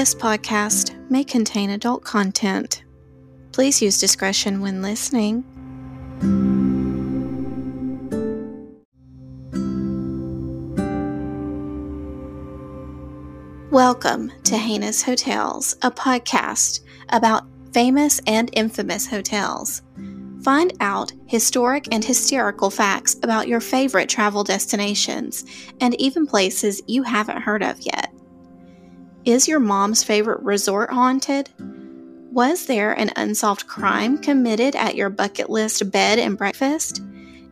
This podcast may contain adult content. Please use discretion when listening. Welcome to Heinous Hotels, a podcast about famous and infamous hotels. Find out historic and hysterical facts about your favorite travel destinations and even places you haven't heard of yet. Is your mom's favorite resort haunted? Was there an unsolved crime committed at your bucket list bed and breakfast?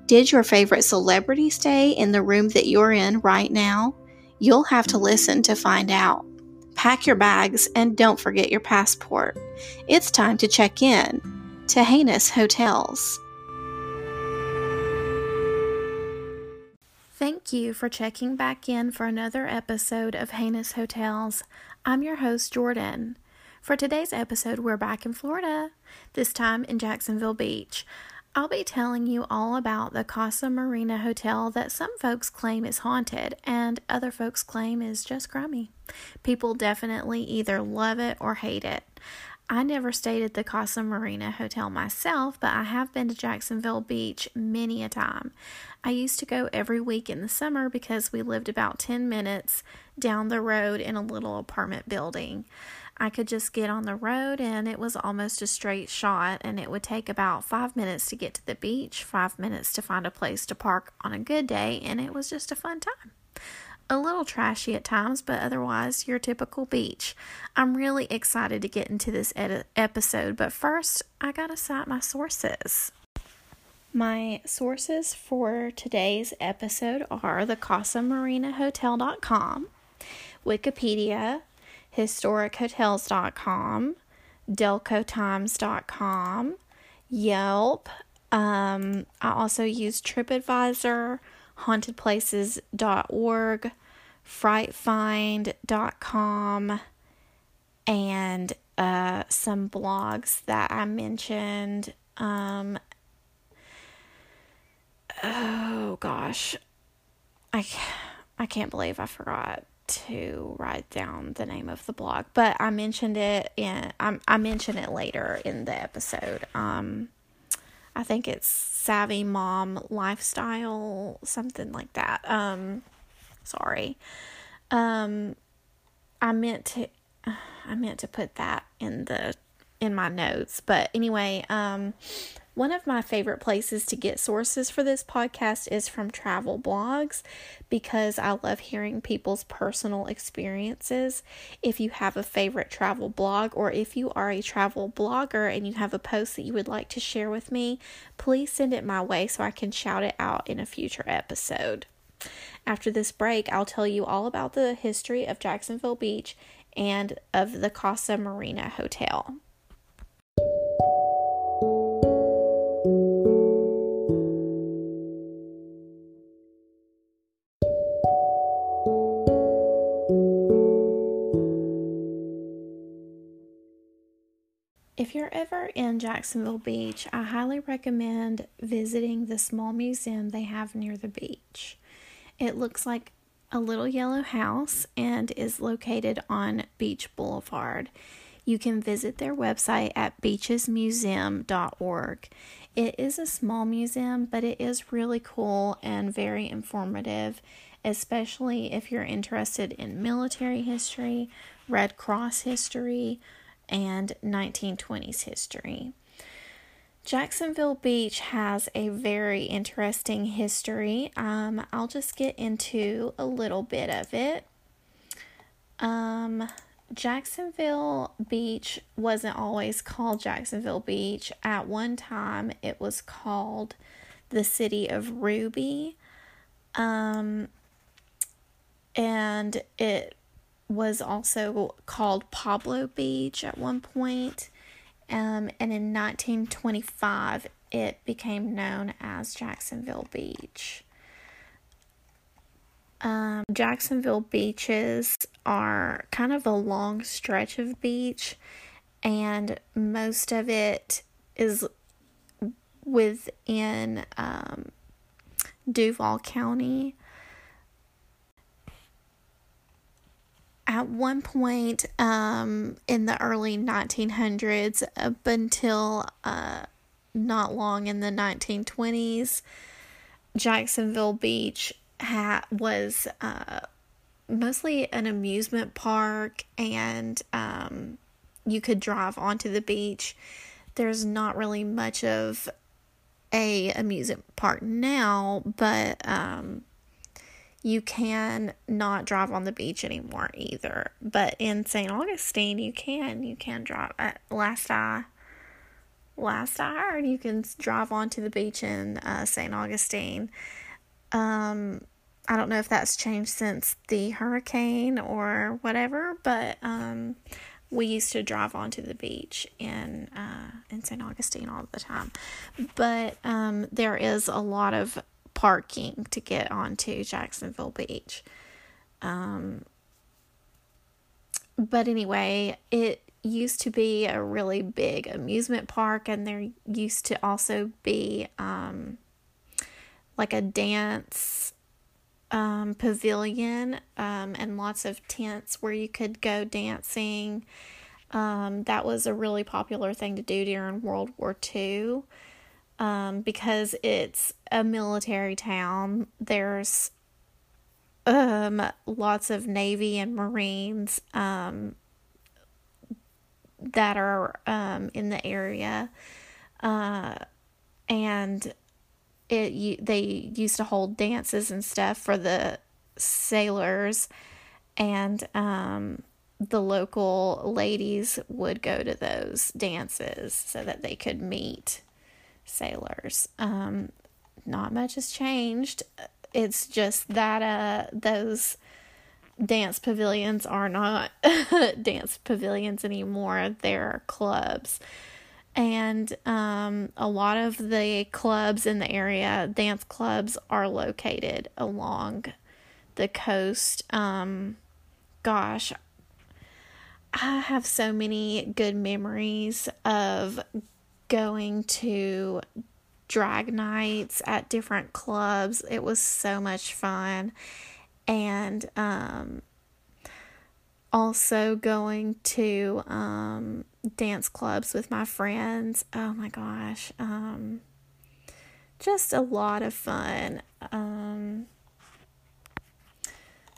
Did your favorite celebrity stay in the room that you're in right now? You'll have to listen to find out. Pack your bags and don't forget your passport. It's time to check in to Heinous Hotels. Thank you for checking back in for another episode of Heinous Hotels. I'm your host, Jordan. For today's episode, we're back in Florida, this time in Jacksonville Beach. I'll be telling you all about the Casa Marina Hotel that some folks claim is haunted and other folks claim is just grummy. People definitely either love it or hate it. I never stayed at the Casa Marina Hotel myself, but I have been to Jacksonville Beach many a time. I used to go every week in the summer because we lived about 10 minutes down the road in a little apartment building. I could just get on the road and it was almost a straight shot, and it would take about five minutes to get to the beach, five minutes to find a place to park on a good day, and it was just a fun time a little trashy at times, but otherwise your typical beach. I'm really excited to get into this ed- episode, but first I gotta cite my sources. My sources for today's episode are the CasaMarinaHotel.com, Wikipedia, HistoricHotels.com, DelcoTimes.com, Yelp. Um, I also use TripAdvisor hauntedplaces.org, frightfind.com, and uh, some blogs that I mentioned. Um, oh gosh, I, I can't believe I forgot to write down the name of the blog, but I mentioned it in I, I mentioned it later in the episode. Um, I think it's Savvy Mom Lifestyle, something like that. Um, sorry. Um, I meant to, I meant to put that in the in my notes, but anyway, um, one of my favorite places to get sources for this podcast is from travel blogs because I love hearing people's personal experiences. If you have a favorite travel blog or if you are a travel blogger and you have a post that you would like to share with me, please send it my way so I can shout it out in a future episode. After this break, I'll tell you all about the history of Jacksonville Beach and of the Casa Marina Hotel. If you're ever in Jacksonville Beach, I highly recommend visiting the small museum they have near the beach. It looks like a little yellow house and is located on Beach Boulevard. You can visit their website at beachesmuseum.org. It is a small museum, but it is really cool and very informative, especially if you're interested in military history, Red Cross history, and 1920s history. Jacksonville Beach has a very interesting history. Um, I'll just get into a little bit of it. Um, Jacksonville Beach wasn't always called Jacksonville Beach. At one time, it was called the city of Ruby. Um, and it was also called Pablo Beach at one point. Um, and in 1925, it became known as Jacksonville Beach. Um, Jacksonville beaches are kind of a long stretch of beach, and most of it is within um, Duval County. At one point um, in the early 1900s up until uh, not long in the 1920s, Jacksonville Beach ha- was uh, mostly an amusement park, and um, you could drive onto the beach. There's not really much of a amusement park now, but um, you can not drive on the beach anymore either. But in St. Augustine, you can. You can drive. At last I last I heard, you can drive onto the beach in uh, St. Augustine. Um, I don't know if that's changed since the hurricane or whatever, but um, we used to drive onto the beach in uh, in St. Augustine all the time. But um, there is a lot of parking to get onto Jacksonville Beach. Um, but anyway, it used to be a really big amusement park, and there used to also be um, like a dance um, pavilion um, and lots of tents where you could go dancing. Um, that was a really popular thing to do during World War II um, because it's a military town. There's um, lots of Navy and Marines um, that are um, in the area. Uh, and it you, they used to hold dances and stuff for the sailors and um, the local ladies would go to those dances so that they could meet sailors. Um, not much has changed. It's just that uh those dance pavilions are not dance pavilions anymore. They're clubs. And um, a lot of the clubs in the area, dance clubs, are located along the coast. Um, gosh, I have so many good memories of going to drag nights at different clubs. It was so much fun. And um, also going to um, dance clubs with my friends. Oh my gosh. Um, just a lot of fun. Um,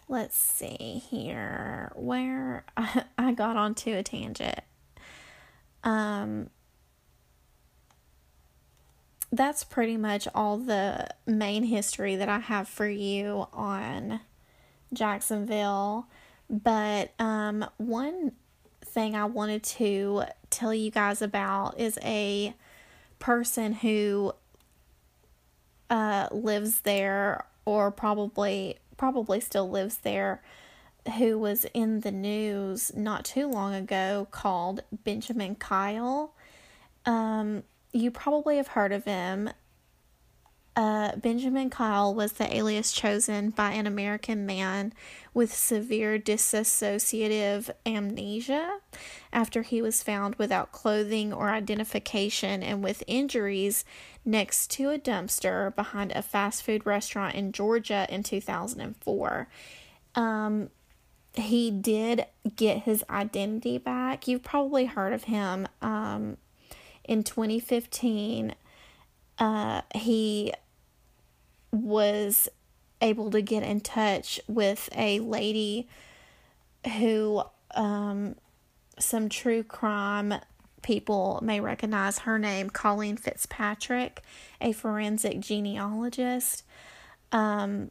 let's see here where I, I got onto a tangent. Um, that's pretty much all the main history that I have for you on Jacksonville. But um, one thing I wanted to tell you guys about is a person who uh, lives there or probably probably still lives there who was in the news not too long ago called Benjamin Kyle. Um, you probably have heard of him. Uh, Benjamin Kyle was the alias chosen by an American man with severe dissociative amnesia after he was found without clothing or identification and with injuries next to a dumpster behind a fast food restaurant in Georgia in 2004. Um, he did get his identity back. You've probably heard of him. Um, in 2015, uh, he was able to get in touch with a lady who um, some true crime people may recognize her name, Colleen Fitzpatrick, a forensic genealogist. Um,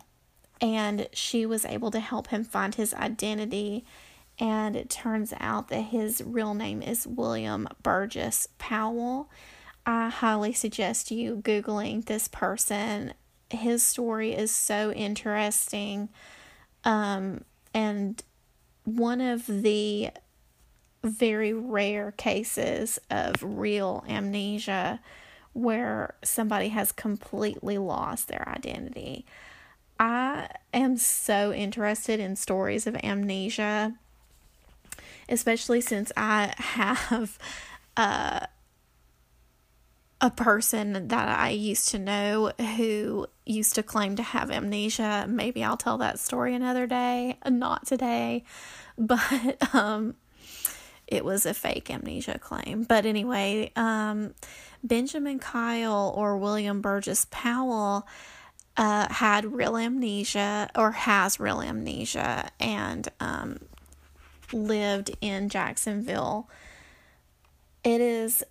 and she was able to help him find his identity. And it turns out that his real name is William Burgess Powell. I highly suggest you Googling this person. His story is so interesting. Um, and one of the very rare cases of real amnesia where somebody has completely lost their identity. I am so interested in stories of amnesia, especially since I have uh, a person that I used to know who used to claim to have amnesia. Maybe I'll tell that story another day, not today, but um, it was a fake amnesia claim. But anyway, um, Benjamin Kyle or William Burgess Powell uh, had real amnesia or has real amnesia and um, lived in Jacksonville. It is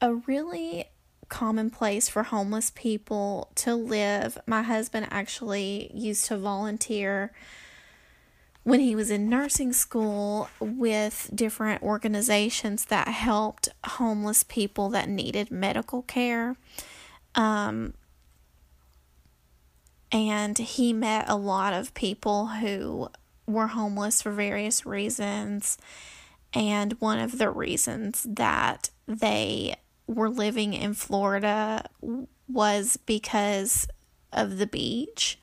a really commonplace for homeless people to live. My husband actually used to volunteer when he was in nursing school with different organizations that helped homeless people that needed medical care. Um, and he met a lot of people who were homeless for various reasons. And one of the reasons that they were living in Florida was because of the beach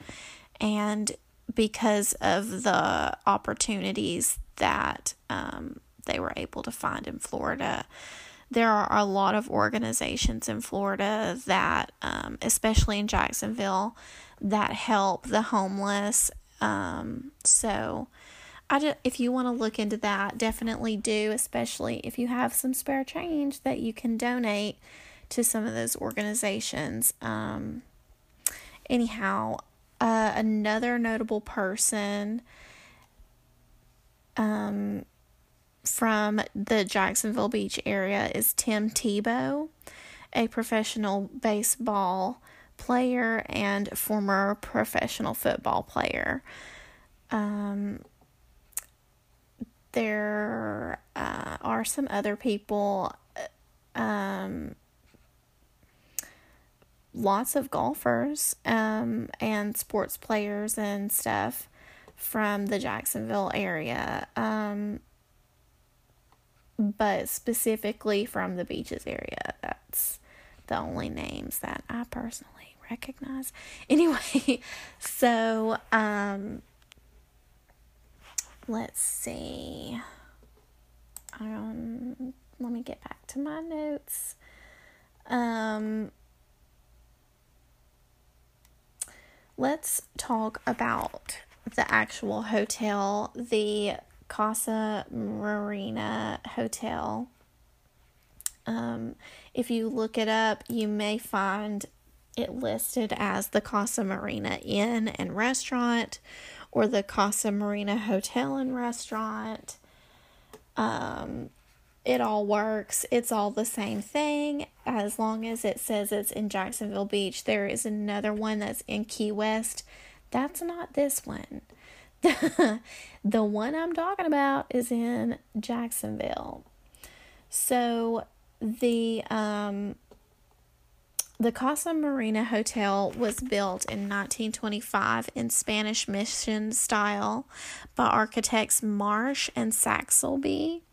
and because of the opportunities that um, they were able to find in Florida. There are a lot of organizations in Florida that, um, especially in Jacksonville, that help the homeless. Um, so, I just, if you want to look into that, definitely do, especially if you have some spare change that you can donate to some of those organizations. Um, anyhow, uh, another notable person um, from the Jacksonville Beach area is Tim Tebow, a professional baseball player and former professional football player. Um, there uh, are some other people, um, lots of golfers um, and sports players and stuff from the Jacksonville area, um, but specifically from the beaches area. That's the only names that I personally recognize. Anyway, so um, let's see. Um, let me get back to my notes. Um, let's talk about the actual hotel, the Casa Marina Hotel. Um, if you look it up, you may find it listed as the Casa Marina Inn and Restaurant or the Casa Marina Hotel and Restaurant. Um, it all works. It's all the same thing as long as it says it's in Jacksonville Beach. There is another one that's in Key West. That's not this one. the one I'm talking about is in Jacksonville. So the um the Casa Marina Hotel was built in 1925 in Spanish mission style by architects Marsh and Saxelby.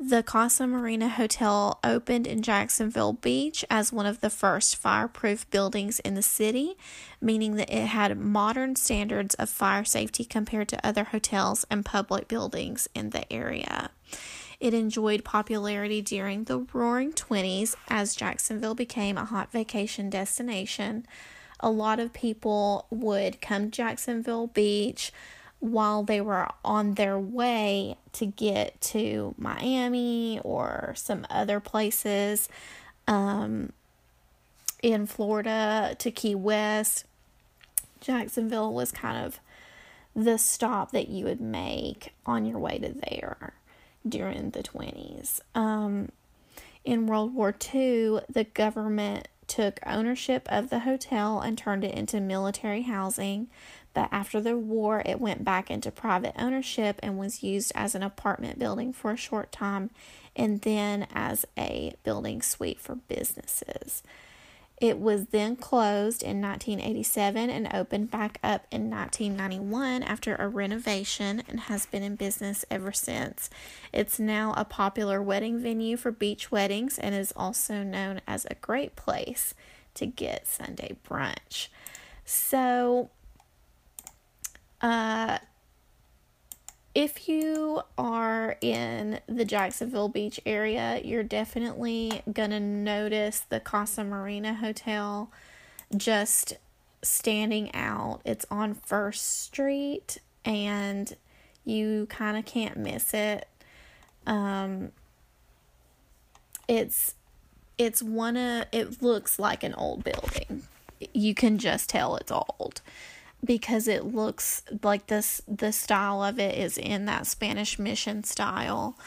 The Casa Marina Hotel opened in Jacksonville Beach as one of the first fireproof buildings in the city, meaning that it had modern standards of fire safety compared to other hotels and public buildings in the area. It enjoyed popularity during the roaring 20s as Jacksonville became a hot vacation destination. A lot of people would come Jacksonville Beach while they were on their way to get to Miami or some other places um, in Florida to Key West. Jacksonville was kind of the stop that you would make on your way to there during the 20s. Um, in World War II, the government took ownership of the hotel and turned it into military housing. But after the war, it went back into private ownership and was used as an apartment building for a short time and then as a building suite for businesses. It was then closed in 1987 and opened back up in 1991 after a renovation and has been in business ever since. It's now a popular wedding venue for beach weddings and is also known as a great place to get Sunday brunch. So, uh, if you are in the Jacksonville Beach area, you're definitely going to notice the Casa Marina Hotel just standing out. It's on First Street and you kind of can't miss it. Um, it's it's one of it looks like an old building. You can just tell it's old because it looks like this the style of it is in that Spanish mission style.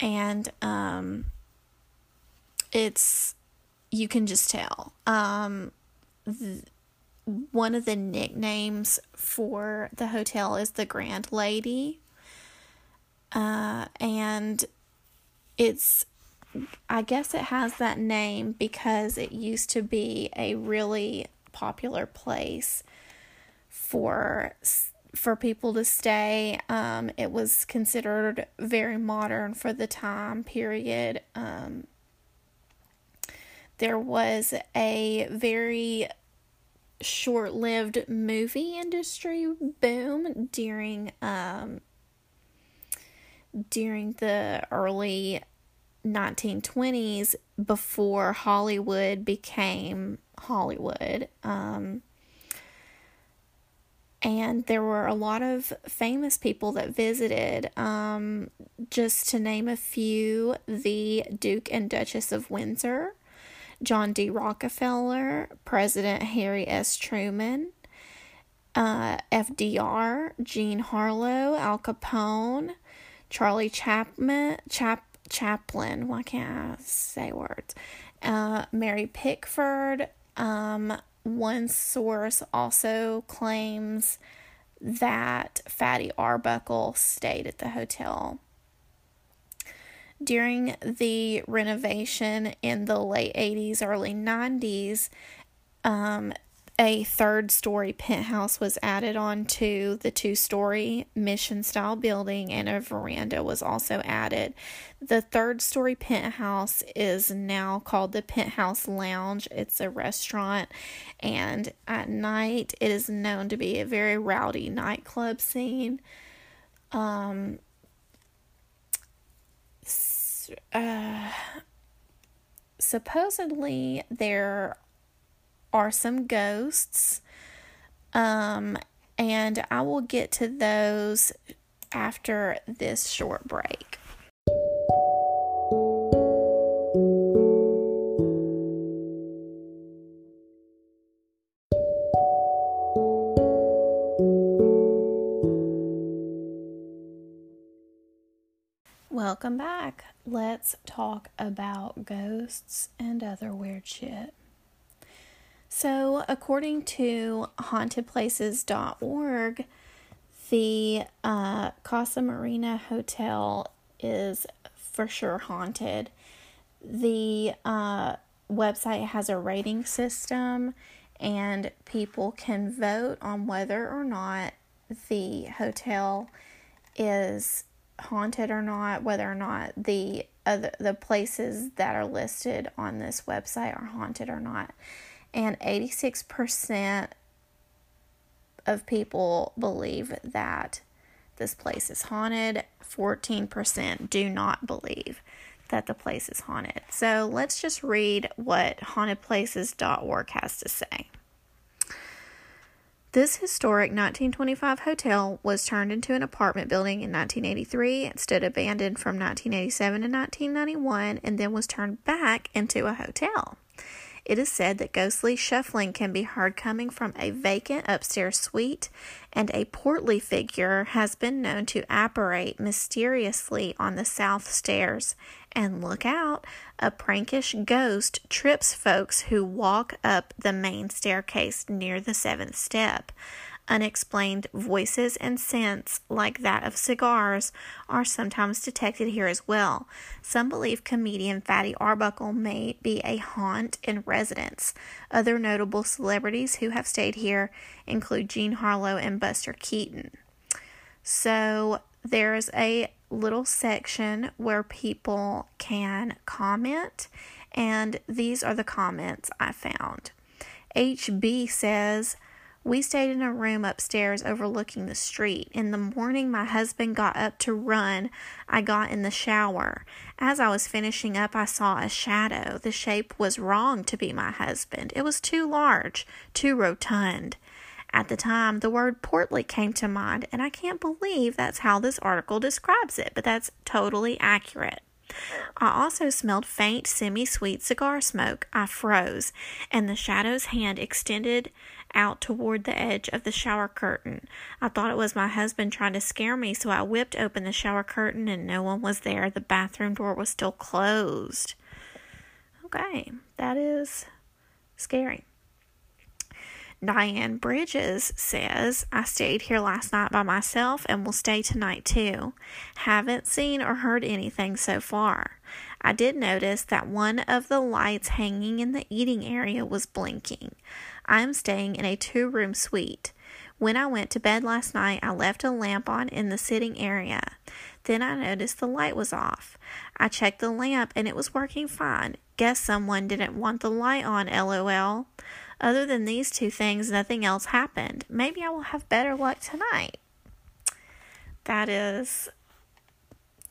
And um it's you can just tell. Um th- one of the nicknames for the hotel is the Grand Lady. Uh and it's I guess it has that name because it used to be a really popular place for for people to stay. Um, it was considered very modern for the time period. Um, there was a very short lived movie industry boom during um, during the early 1920s before Hollywood became Hollywood. Um, and there were a lot of famous people that visited. Um, just to name a few, the Duke and Duchess of Windsor, John D. Rockefeller, President Harry S. Truman, uh, FDR, Jean Harlow, Al Capone, Charlie Chapman, Chap, Chaplin. Why can't I say words? Uh, Mary Pickford, um, one source also claims that Fatty Arbuckle stayed at the hotel. During the renovation in the late 80s, early 90s, um, a third story penthouse was added on to the two story mission style building, and a veranda was also added. The third story penthouse is now called the Penthouse Lounge. It's a restaurant, and at night it is known to be a very rowdy nightclub scene. Um, uh, supposedly there are some ghosts. Um, and I will get to those after this short break. Welcome back. Let's talk about ghosts and other weird shit. So, according to hauntedplaces.org, the uh, Casa Marina Hotel is for sure haunted. The uh, website has a rating system, and people can vote on whether or not the hotel is haunted or not, whether or not the other the places that are listed on this website are haunted or not and 86% of people believe that this place is haunted. 14% do not believe that the place is haunted. So let's just read what hauntedplaces.org has to say. This historic 1925 hotel was turned into an apartment building in 1983. It stood abandoned from 1987 to 1991 and then was turned back into a hotel. It is said that ghostly shuffling can be heard coming from a vacant upstairs suite, and a portly figure has been known to apparate mysteriously on the south stairs. And look out, a prankish ghost trips folks who walk up the main staircase near the seventh step. Unexplained voices and scents, like that of cigars, are sometimes detected here as well. Some believe comedian Fatty Arbuckle may be a haunt in residence. Other notable celebrities who have stayed here include Jean Harlow and Buster Keaton. So there's a little section where people can comment, and these are the comments I found. HB says, We stayed in a room upstairs overlooking the street. In the morning, my husband got up to run. I got in the shower. As I was finishing up, I saw a shadow. The shape was wrong to be my husband. It was too large, too rotund. At the time, the word portly came to mind, and I can't believe that's how this article describes it, but that's totally accurate. I also smelled faint, semi sweet cigar smoke. I froze, and the shadow's hand extended out toward the edge of the shower curtain. I thought it was my husband trying to scare me, so I whipped open the shower curtain, and no one was there. The bathroom door was still closed. Okay, that is scary. Diane Bridges says, I stayed here last night by myself and will stay tonight too. Haven't seen or heard anything so far. I did notice that one of the lights hanging in the eating area was blinking. I am staying in a two room suite. When I went to bed last night, I left a lamp on in the sitting area. Then I noticed the light was off. I checked the lamp and it was working fine. Guess someone didn't want the light on, lol. Other than these two things, nothing else happened. Maybe I will have better luck tonight. That is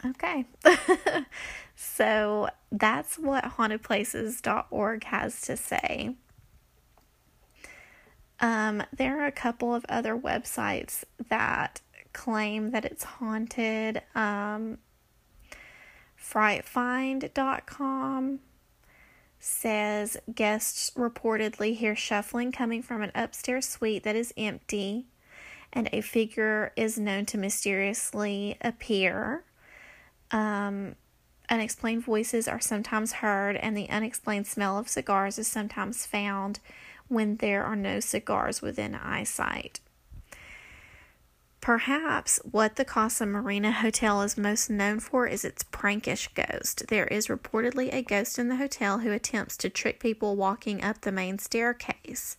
okay. so that's what hauntedplaces.org has to say. Um, there are a couple of other websites that claim that it's haunted. Um, frightfind.com says guests reportedly hear shuffling coming from an upstairs suite that is empty, and a figure is known to mysteriously appear. Um, unexplained voices are sometimes heard, and the unexplained smell of cigars is sometimes found when there are no cigars within eyesight. Perhaps what the Casa Marina Hotel is most known for is its prankish ghost. There is reportedly a ghost in the hotel who attempts to trick people walking up the main staircase.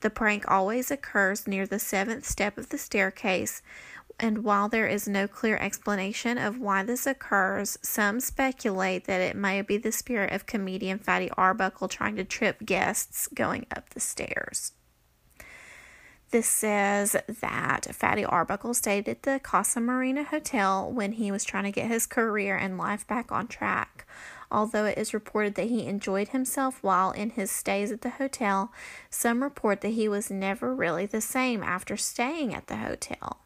The prank always occurs near the seventh step of the staircase, and while there is no clear explanation of why this occurs, some speculate that it may be the spirit of comedian Fatty Arbuckle trying to trip guests going up the stairs. This says that Fatty Arbuckle stayed at the Casa Marina Hotel when he was trying to get his career and life back on track. Although it is reported that he enjoyed himself while in his stays at the hotel, some report that he was never really the same after staying at the hotel.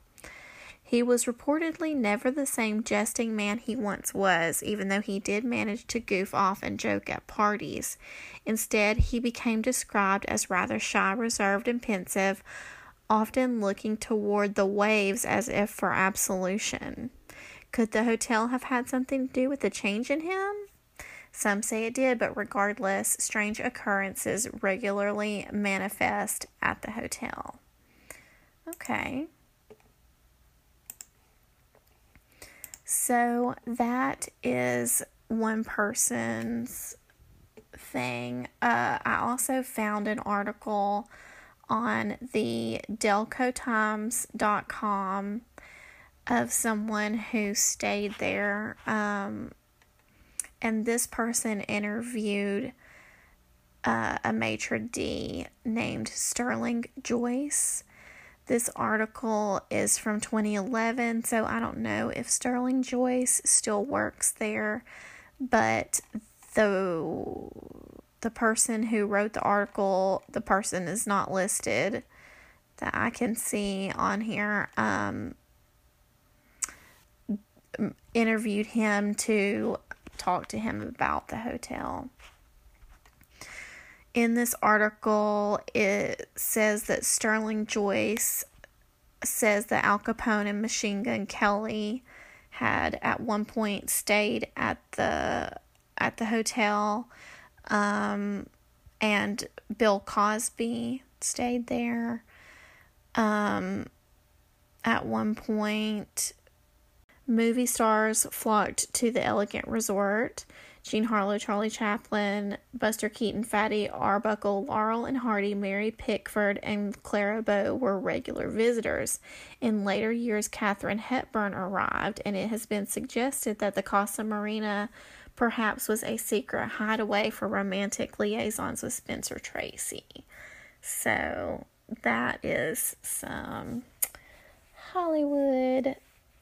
He was reportedly never the same jesting man he once was, even though he did manage to goof off and joke at parties. Instead, he became described as rather shy, reserved, and pensive, often looking toward the waves as if for absolution. Could the hotel have had something to do with the change in him? Some say it did, but regardless, strange occurrences regularly manifest at the hotel. Okay. So that is one person's thing. Uh, I also found an article on the delcotimes.com of someone who stayed there. Um, and this person interviewed uh, a maitre d named Sterling Joyce. This article is from 2011, so I don't know if Sterling Joyce still works there, but the the person who wrote the article, the person is not listed that I can see on here. Um, interviewed him to talk to him about the hotel in this article, it says that Sterling Joyce says that Al Capone and Machine Gun Kelly had at one point stayed at the at the hotel, um, and Bill Cosby stayed there. Um, at one point, movie stars flocked to the elegant resort. Jean Harlow, Charlie Chaplin, Buster Keaton, Fatty Arbuckle, Laurel and Hardy, Mary Pickford, and Clara Bow were regular visitors. In later years, Katharine Hepburn arrived, and it has been suggested that the Casa Marina perhaps was a secret hideaway for romantic liaisons with Spencer Tracy. So that is some Hollywood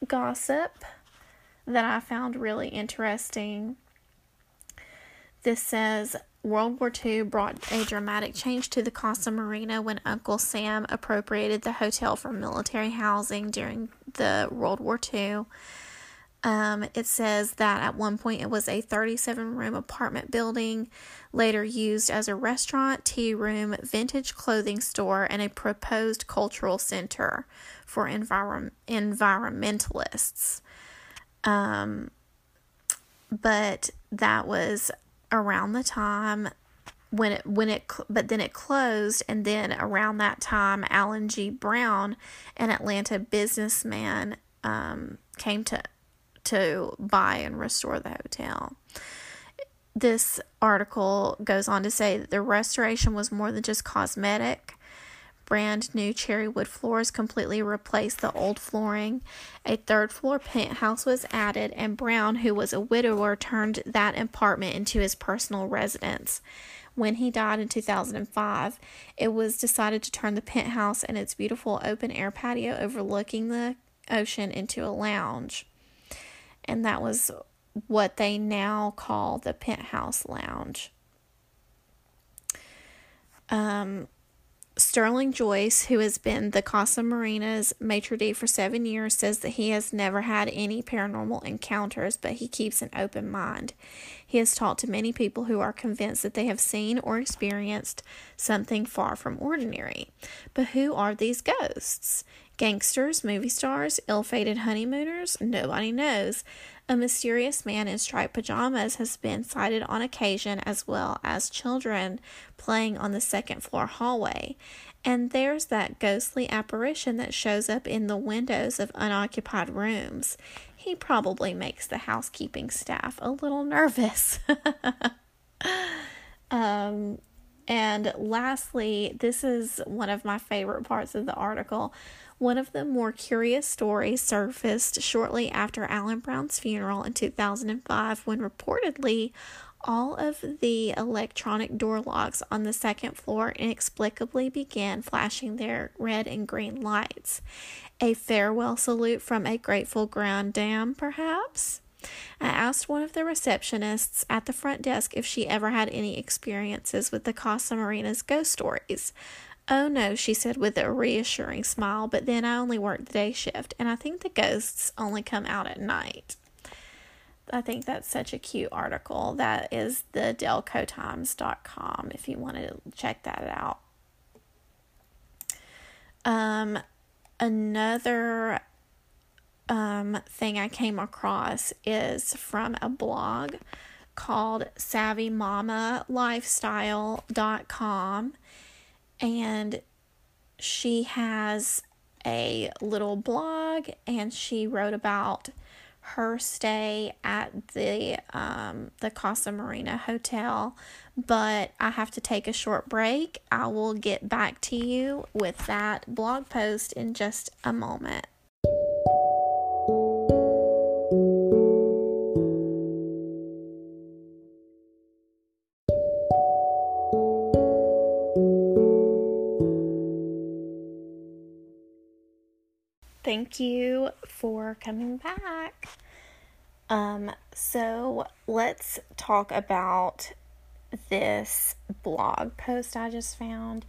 gossip that I found really interesting. This says World War II brought a dramatic change to the Casa Marina when Uncle Sam appropriated the hotel for military housing during the World War II. Um, it says that at one point it was a 37 room apartment building, later used as a restaurant, tea room, vintage clothing store, and a proposed cultural center for envir- environmentalists. Um, but that was around the time when it when it but then it closed and then around that time Alan G. Brown an Atlanta businessman um, came to to buy and restore the hotel. This article goes on to say that the restoration was more than just cosmetic brand new cherry wood floors completely replaced the old flooring. A third floor penthouse was added, and Brown, who was a widower, turned that apartment into his personal residence. When he died in 2005, it was decided to turn the penthouse and its beautiful open air patio overlooking the ocean into a lounge. And that was what they now call the penthouse lounge. Um, Sterling Joyce, who has been the Casa Marina's maitre d' for seven years, says that he has never had any paranormal encounters, but he keeps an open mind. He has talked to many people who are convinced that they have seen or experienced something far from ordinary. But who are these ghosts? Gangsters, movie stars, ill fated honeymooners? Nobody knows. A mysterious man in striped pajamas has been sighted on occasion, as well as children playing on the second floor hallway. And there's that ghostly apparition that shows up in the windows of unoccupied rooms. He probably makes the housekeeping staff a little nervous. um, and lastly, this is one of my favorite parts of the article. One of the more curious stories surfaced shortly after Alan Brown's funeral in 2005 when reportedly all of the electronic door locks on the second floor inexplicably began flashing their red and green lights. A farewell salute from a grateful grand dame, perhaps? I asked one of the receptionists at the front desk if she ever had any experiences with the Casa Marina's ghost stories. Oh no, she said with a reassuring smile, but then I only work the day shift, and I think the ghosts only come out at night. I think that's such a cute article. That is the delcotimes.com if you wanted to check that out. Um, another um, thing I came across is from a blog called SavvyMamaLifestyle.com and she has a little blog and she wrote about her stay at the um, the Casa Marina Hotel. But I have to take a short break. I will get back to you with that blog post in just a moment. Thank you for coming back. Um, so let's talk about this blog post I just found.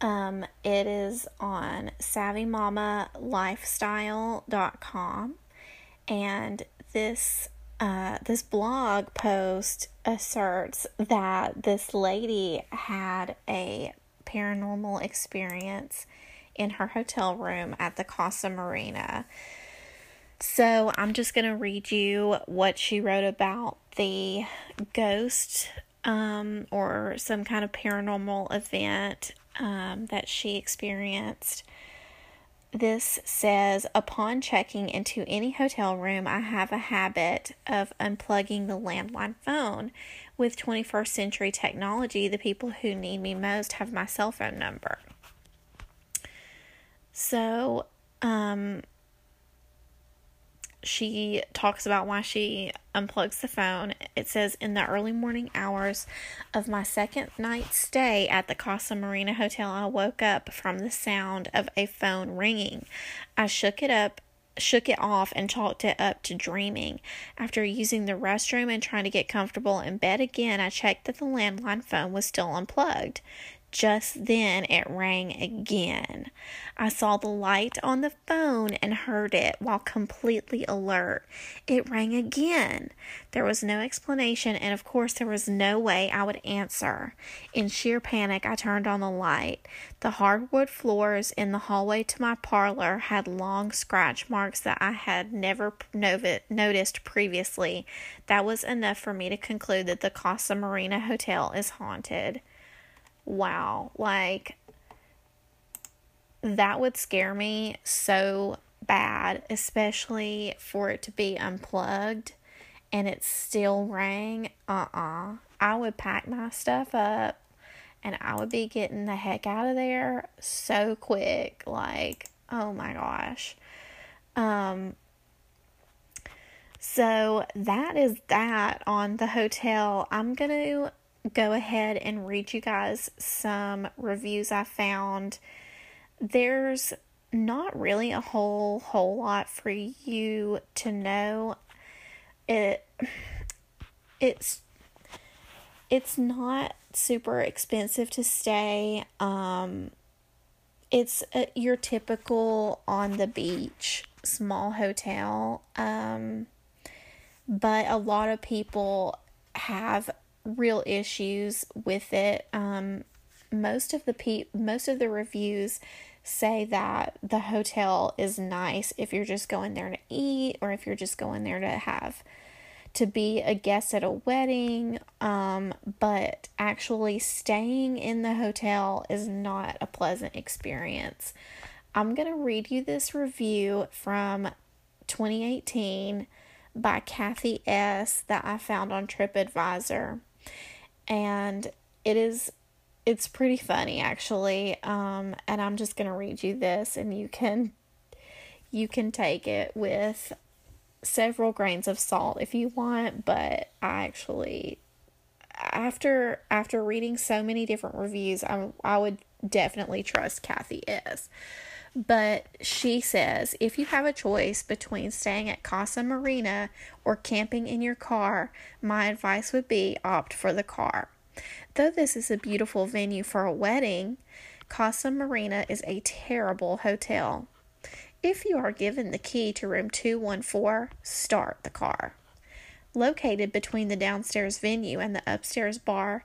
Um, it is on savvymamalifestyle.com and this uh, this blog post asserts that this lady had a paranormal experience in her hotel room at the Casa Marina. So I'm just going to read you what she wrote about the ghost um, or some kind of paranormal event um, that she experienced. This says Upon checking into any hotel room, I have a habit of unplugging the landline phone. With 21st century technology, the people who need me most have my cell phone number. So, um, she talks about why she unplugs the phone. It says, In the early morning hours of my second night stay at the Casa Marina Hotel, I woke up from the sound of a phone ringing. I shook it up. Shook it off and chalked it up to dreaming. After using the restroom and trying to get comfortable in bed again, I checked that the landline phone was still unplugged. Just then it rang again. I saw the light on the phone and heard it while completely alert. It rang again. There was no explanation, and of course, there was no way I would answer. In sheer panic, I turned on the light. The hardwood floors in the hallway to my parlor had long scratch marks that I had never noticed previously. That was enough for me to conclude that the Casa Marina Hotel is haunted wow, like that would scare me so bad, especially for it to be unplugged and it still rang. Uh uh-uh. uh I would pack my stuff up and I would be getting the heck out of there so quick. Like, oh my gosh. Um, so that is that on the hotel. I'm going to go ahead and read you guys some reviews I found. There's not really a whole whole lot for you to know. It it's it's not super expensive to stay. Um it's a, your typical on the beach small hotel. Um but a lot of people have real issues with it. Um, most of the pe- most of the reviews say that the hotel is nice if you're just going there to eat or if you're just going there to have to be a guest at a wedding. Um, but actually staying in the hotel is not a pleasant experience. I'm going to read you this review from 2018 by kathy s that i found on tripadvisor and it is it's pretty funny actually. Um and i'm just going to read you this and you can you can take it with several grains of salt if you want but i actually after after reading so many different reviews i i would definitely trust kathy s but she says if you have a choice between staying at Casa Marina or camping in your car, my advice would be opt for the car. Though this is a beautiful venue for a wedding, Casa Marina is a terrible hotel. If you are given the key to room 214, start the car. Located between the downstairs venue and the upstairs bar,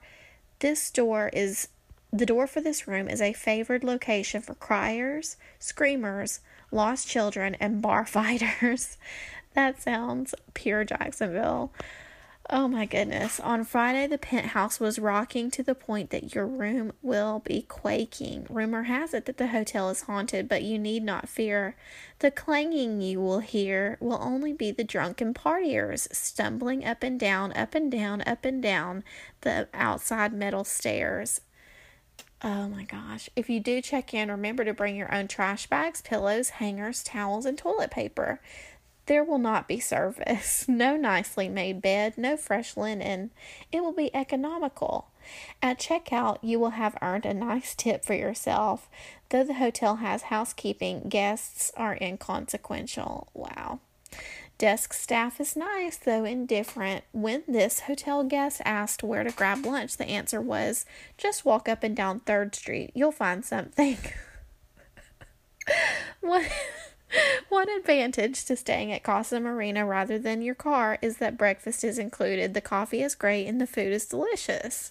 this door is the door for this room is a favored location for criers, screamers, lost children, and bar fighters. that sounds pure Jacksonville. Oh my goodness. On Friday, the penthouse was rocking to the point that your room will be quaking. Rumor has it that the hotel is haunted, but you need not fear. The clanging you will hear will only be the drunken partiers stumbling up and down, up and down, up and down the outside metal stairs. Oh my gosh. If you do check in, remember to bring your own trash bags, pillows, hangers, towels, and toilet paper. There will not be service, no nicely made bed, no fresh linen. It will be economical. At checkout, you will have earned a nice tip for yourself. Though the hotel has housekeeping, guests are inconsequential. Wow. Desk staff is nice, though indifferent. When this hotel guest asked where to grab lunch, the answer was just walk up and down 3rd Street. You'll find something. one, one advantage to staying at Casa Marina rather than your car is that breakfast is included. The coffee is great and the food is delicious.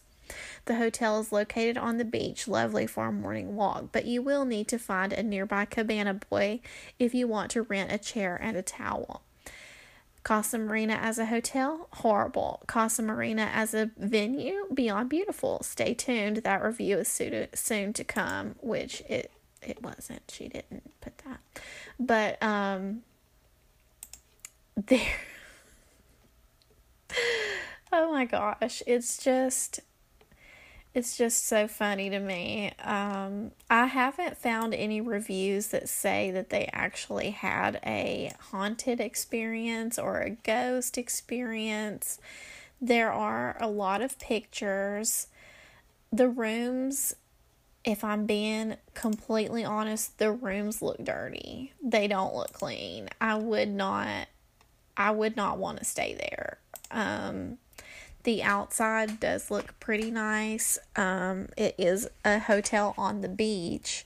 The hotel is located on the beach, lovely for a morning walk, but you will need to find a nearby cabana boy if you want to rent a chair and a towel. Casa Marina as a hotel, horrible. Casa Marina as a venue, beyond beautiful. Stay tuned. That review is soon to come, which it it wasn't. She didn't put that. But um there Oh my gosh, it's just it's just so funny to me. Um, I haven't found any reviews that say that they actually had a haunted experience or a ghost experience. There are a lot of pictures. The rooms, if I'm being completely honest, the rooms look dirty. They don't look clean. I would not I would not want to stay there. Um, the outside does look pretty nice. Um, it is a hotel on the beach.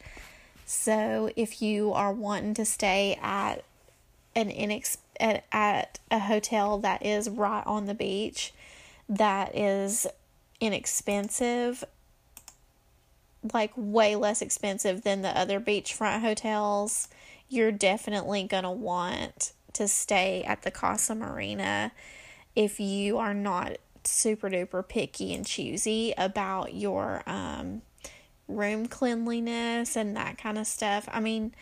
So if you are wanting to stay at an inex- at, at a hotel that is right on the beach, that is inexpensive, like way less expensive than the other beachfront hotels, you're definitely going to want to stay at the Casa Marina if you are not super duper picky and choosy about your um, room cleanliness and that kind of stuff. I mean,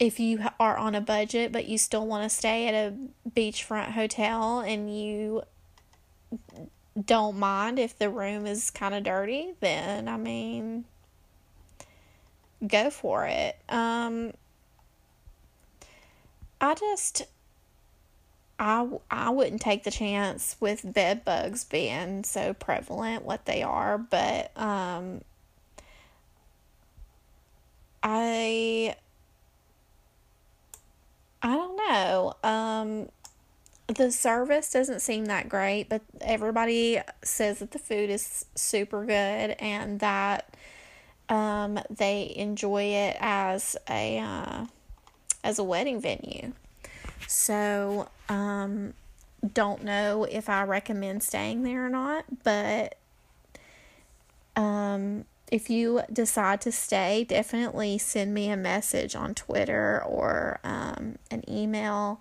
if you are on a budget but you still want to stay at a beachfront hotel and you don't mind if the room is kind of dirty, then I mean, go for it. Um, I just I, I wouldn't take the chance with bed bugs being so prevalent what they are but um I I don't know. Um the service doesn't seem that great but everybody says that the food is super good and that um they enjoy it as a uh, as a wedding venue so, um, don't know if I recommend staying there or not, but um, if you decide to stay, definitely send me a message on Twitter or um, an email,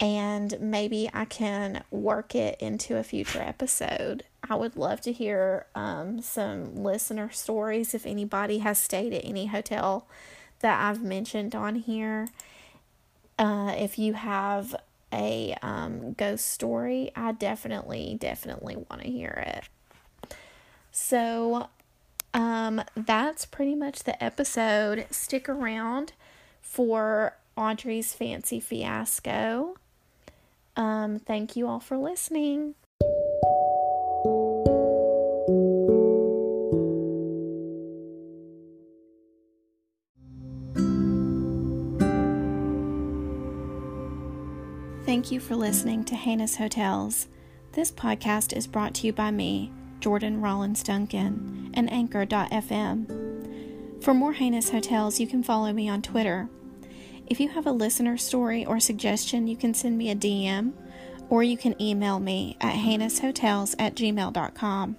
and maybe I can work it into a future episode. I would love to hear um, some listener stories if anybody has stayed at any hotel that I've mentioned on here. Uh, if you have a um, ghost story, I definitely, definitely want to hear it. So, um, that's pretty much the episode. Stick around for Audrey's fancy fiasco. Um, thank you all for listening. Thank you for listening to Heinous Hotels. This podcast is brought to you by me, Jordan Rollins Duncan, and Anchor.fm. For more Heinous Hotels, you can follow me on Twitter. If you have a listener story or suggestion, you can send me a DM or you can email me at heinousHotels at gmail.com.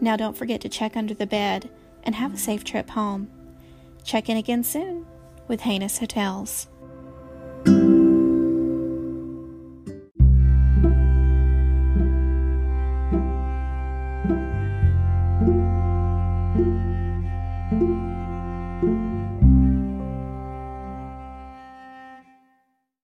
Now, don't forget to check under the bed and have a safe trip home. Check in again soon with Heinous Hotels.